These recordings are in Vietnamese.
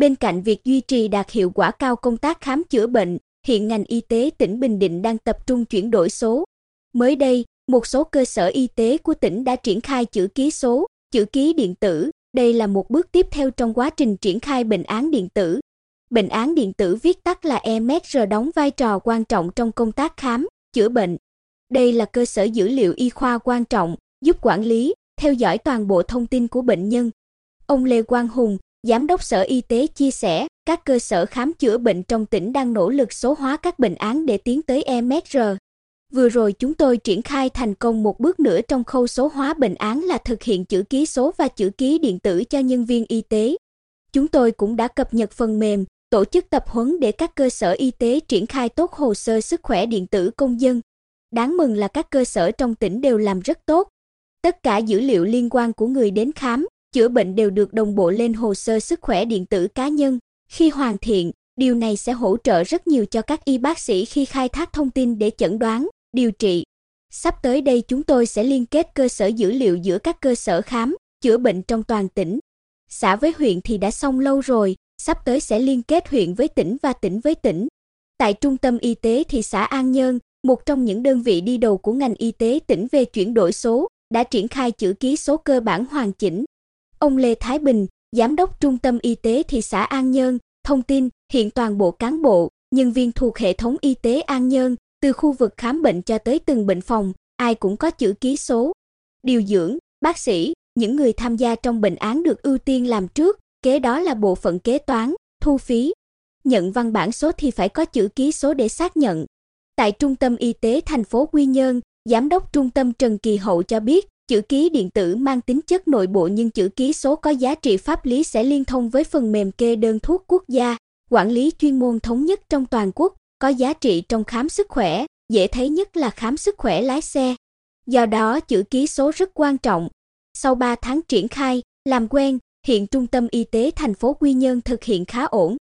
Bên cạnh việc duy trì đạt hiệu quả cao công tác khám chữa bệnh, hiện ngành y tế tỉnh Bình Định đang tập trung chuyển đổi số. Mới đây, một số cơ sở y tế của tỉnh đã triển khai chữ ký số, chữ ký điện tử. Đây là một bước tiếp theo trong quá trình triển khai bệnh án điện tử. Bệnh án điện tử viết tắt là EMR đóng vai trò quan trọng trong công tác khám, chữa bệnh. Đây là cơ sở dữ liệu y khoa quan trọng, giúp quản lý, theo dõi toàn bộ thông tin của bệnh nhân. Ông Lê Quang Hùng, Giám đốc Sở Y tế chia sẻ, các cơ sở khám chữa bệnh trong tỉnh đang nỗ lực số hóa các bệnh án để tiến tới EMR. Vừa rồi chúng tôi triển khai thành công một bước nữa trong khâu số hóa bệnh án là thực hiện chữ ký số và chữ ký điện tử cho nhân viên y tế. Chúng tôi cũng đã cập nhật phần mềm, tổ chức tập huấn để các cơ sở y tế triển khai tốt hồ sơ sức khỏe điện tử công dân. Đáng mừng là các cơ sở trong tỉnh đều làm rất tốt. Tất cả dữ liệu liên quan của người đến khám, chữa bệnh đều được đồng bộ lên hồ sơ sức khỏe điện tử cá nhân. Khi hoàn thiện, điều này sẽ hỗ trợ rất nhiều cho các y bác sĩ khi khai thác thông tin để chẩn đoán, điều trị. Sắp tới đây chúng tôi sẽ liên kết cơ sở dữ liệu giữa các cơ sở khám, chữa bệnh trong toàn tỉnh. Xã với huyện thì đã xong lâu rồi, sắp tới sẽ liên kết huyện với tỉnh và tỉnh với tỉnh. Tại trung tâm y tế thị xã An Nhơn, một trong những đơn vị đi đầu của ngành y tế tỉnh về chuyển đổi số, đã triển khai chữ ký số cơ bản hoàn chỉnh. Ông Lê Thái Bình, giám đốc trung tâm y tế thị xã An Nhơn, thông tin hiện toàn bộ cán bộ, nhân viên thuộc hệ thống y tế An Nhơn, từ khu vực khám bệnh cho tới từng bệnh phòng, ai cũng có chữ ký số. Điều dưỡng, bác sĩ, những người tham gia trong bệnh án được ưu tiên làm trước, kế đó là bộ phận kế toán, thu phí. Nhận văn bản số thì phải có chữ ký số để xác nhận. Tại Trung tâm Y tế thành phố Quy Nhơn, Giám đốc Trung tâm Trần Kỳ Hậu cho biết, chữ ký điện tử mang tính chất nội bộ nhưng chữ ký số có giá trị pháp lý sẽ liên thông với phần mềm kê đơn thuốc quốc gia, quản lý chuyên môn thống nhất trong toàn quốc, có giá trị trong khám sức khỏe, dễ thấy nhất là khám sức khỏe lái xe. Do đó chữ ký số rất quan trọng. Sau 3 tháng triển khai, làm quen, hiện Trung tâm Y tế thành phố Quy Nhơn thực hiện khá ổn.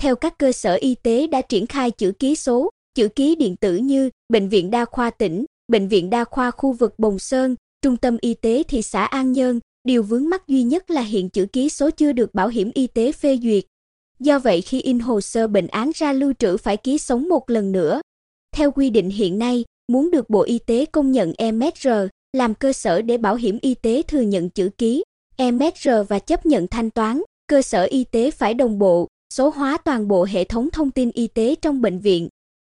Theo các cơ sở y tế đã triển khai chữ ký số, chữ ký điện tử như Bệnh viện Đa khoa tỉnh, Bệnh viện Đa khoa khu vực Bồng Sơn, Trung tâm Y tế thị xã An Nhơn, điều vướng mắc duy nhất là hiện chữ ký số chưa được bảo hiểm y tế phê duyệt. Do vậy khi in hồ sơ bệnh án ra lưu trữ phải ký sống một lần nữa. Theo quy định hiện nay, muốn được Bộ Y tế công nhận MSR, làm cơ sở để bảo hiểm y tế thừa nhận chữ ký, MSR và chấp nhận thanh toán, cơ sở y tế phải đồng bộ, số hóa toàn bộ hệ thống thông tin y tế trong bệnh viện.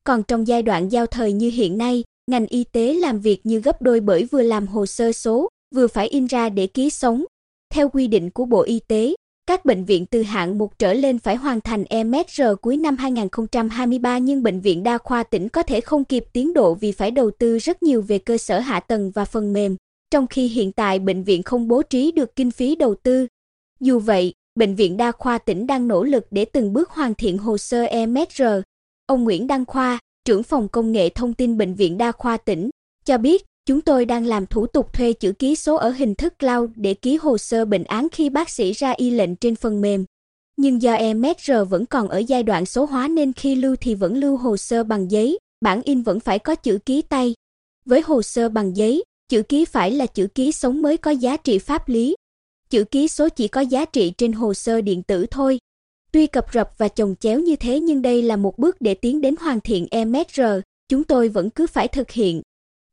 Còn trong giai đoạn giao thời như hiện nay, ngành y tế làm việc như gấp đôi bởi vừa làm hồ sơ số, vừa phải in ra để ký sống. Theo quy định của Bộ Y tế, các bệnh viện từ hạng 1 trở lên phải hoàn thành EMR cuối năm 2023 nhưng bệnh viện đa khoa tỉnh có thể không kịp tiến độ vì phải đầu tư rất nhiều về cơ sở hạ tầng và phần mềm, trong khi hiện tại bệnh viện không bố trí được kinh phí đầu tư. Dù vậy, bệnh viện đa khoa tỉnh đang nỗ lực để từng bước hoàn thiện hồ sơ EMR. Ông Nguyễn Đăng Khoa, trưởng phòng công nghệ thông tin bệnh viện đa khoa tỉnh, cho biết chúng tôi đang làm thủ tục thuê chữ ký số ở hình thức cloud để ký hồ sơ bệnh án khi bác sĩ ra y lệnh trên phần mềm. Nhưng do EMR vẫn còn ở giai đoạn số hóa nên khi lưu thì vẫn lưu hồ sơ bằng giấy, bản in vẫn phải có chữ ký tay. Với hồ sơ bằng giấy, chữ ký phải là chữ ký sống mới có giá trị pháp lý. Chữ ký số chỉ có giá trị trên hồ sơ điện tử thôi. Tuy cập rập và chồng chéo như thế nhưng đây là một bước để tiến đến hoàn thiện eMR. chúng tôi vẫn cứ phải thực hiện.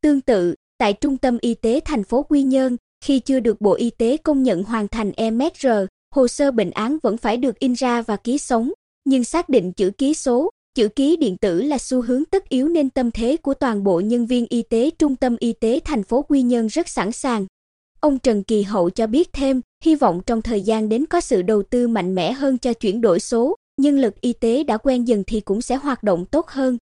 Tương tự, tại Trung tâm Y tế thành phố Quy Nhơn, khi chưa được Bộ Y tế công nhận hoàn thành eMR, hồ sơ bệnh án vẫn phải được in ra và ký sống, nhưng xác định chữ ký số, chữ ký điện tử là xu hướng tất yếu nên tâm thế của toàn bộ nhân viên y tế Trung tâm Y tế thành phố Quy Nhơn rất sẵn sàng. Ông Trần Kỳ Hậu cho biết thêm, hy vọng trong thời gian đến có sự đầu tư mạnh mẽ hơn cho chuyển đổi số, nhân lực y tế đã quen dần thì cũng sẽ hoạt động tốt hơn.